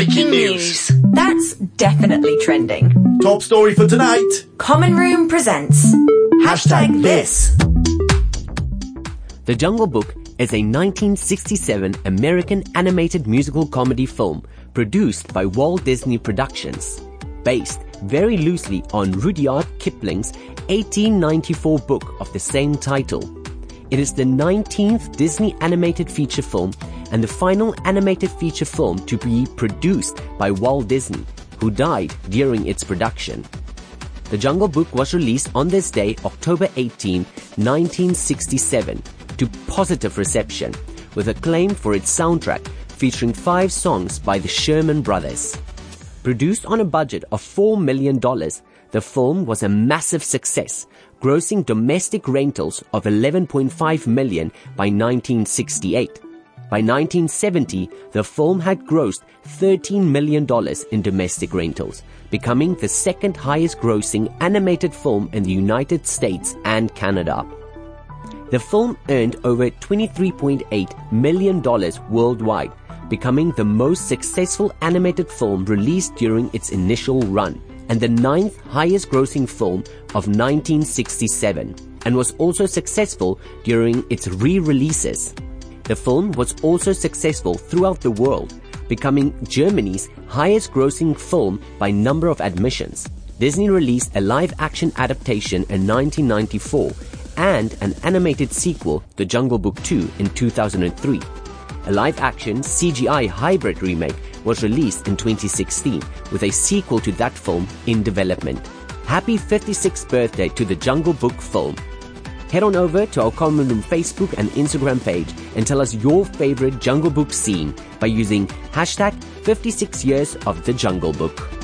Breaking news. That's definitely trending. Top story for tonight. Common Room presents Hashtag this. The Jungle Book is a 1967 American animated musical comedy film produced by Walt Disney Productions, based very loosely on Rudyard Kipling's 1894 book of the same title. It is the 19th Disney animated feature film and the final animated feature film to be produced by Walt Disney, who died during its production. The Jungle Book was released on this day, October 18, 1967, to positive reception, with acclaim for its soundtrack featuring five songs by the Sherman Brothers. Produced on a budget of $4 million, the film was a massive success, grossing domestic rentals of 11.5 million by 1968. By 1970, the film had grossed $13 million in domestic rentals, becoming the second highest grossing animated film in the United States and Canada. The film earned over $23.8 million worldwide, becoming the most successful animated film released during its initial run, and the ninth highest grossing film of 1967, and was also successful during its re-releases. The film was also successful throughout the world, becoming Germany's highest grossing film by number of admissions. Disney released a live action adaptation in 1994 and an animated sequel, The Jungle Book 2, in 2003. A live action CGI hybrid remake was released in 2016 with a sequel to that film in development. Happy 56th birthday to the Jungle Book film Head on over to our Common Room Facebook and Instagram page and tell us your favorite Jungle Book scene by using hashtag 56 years of the Jungle Book.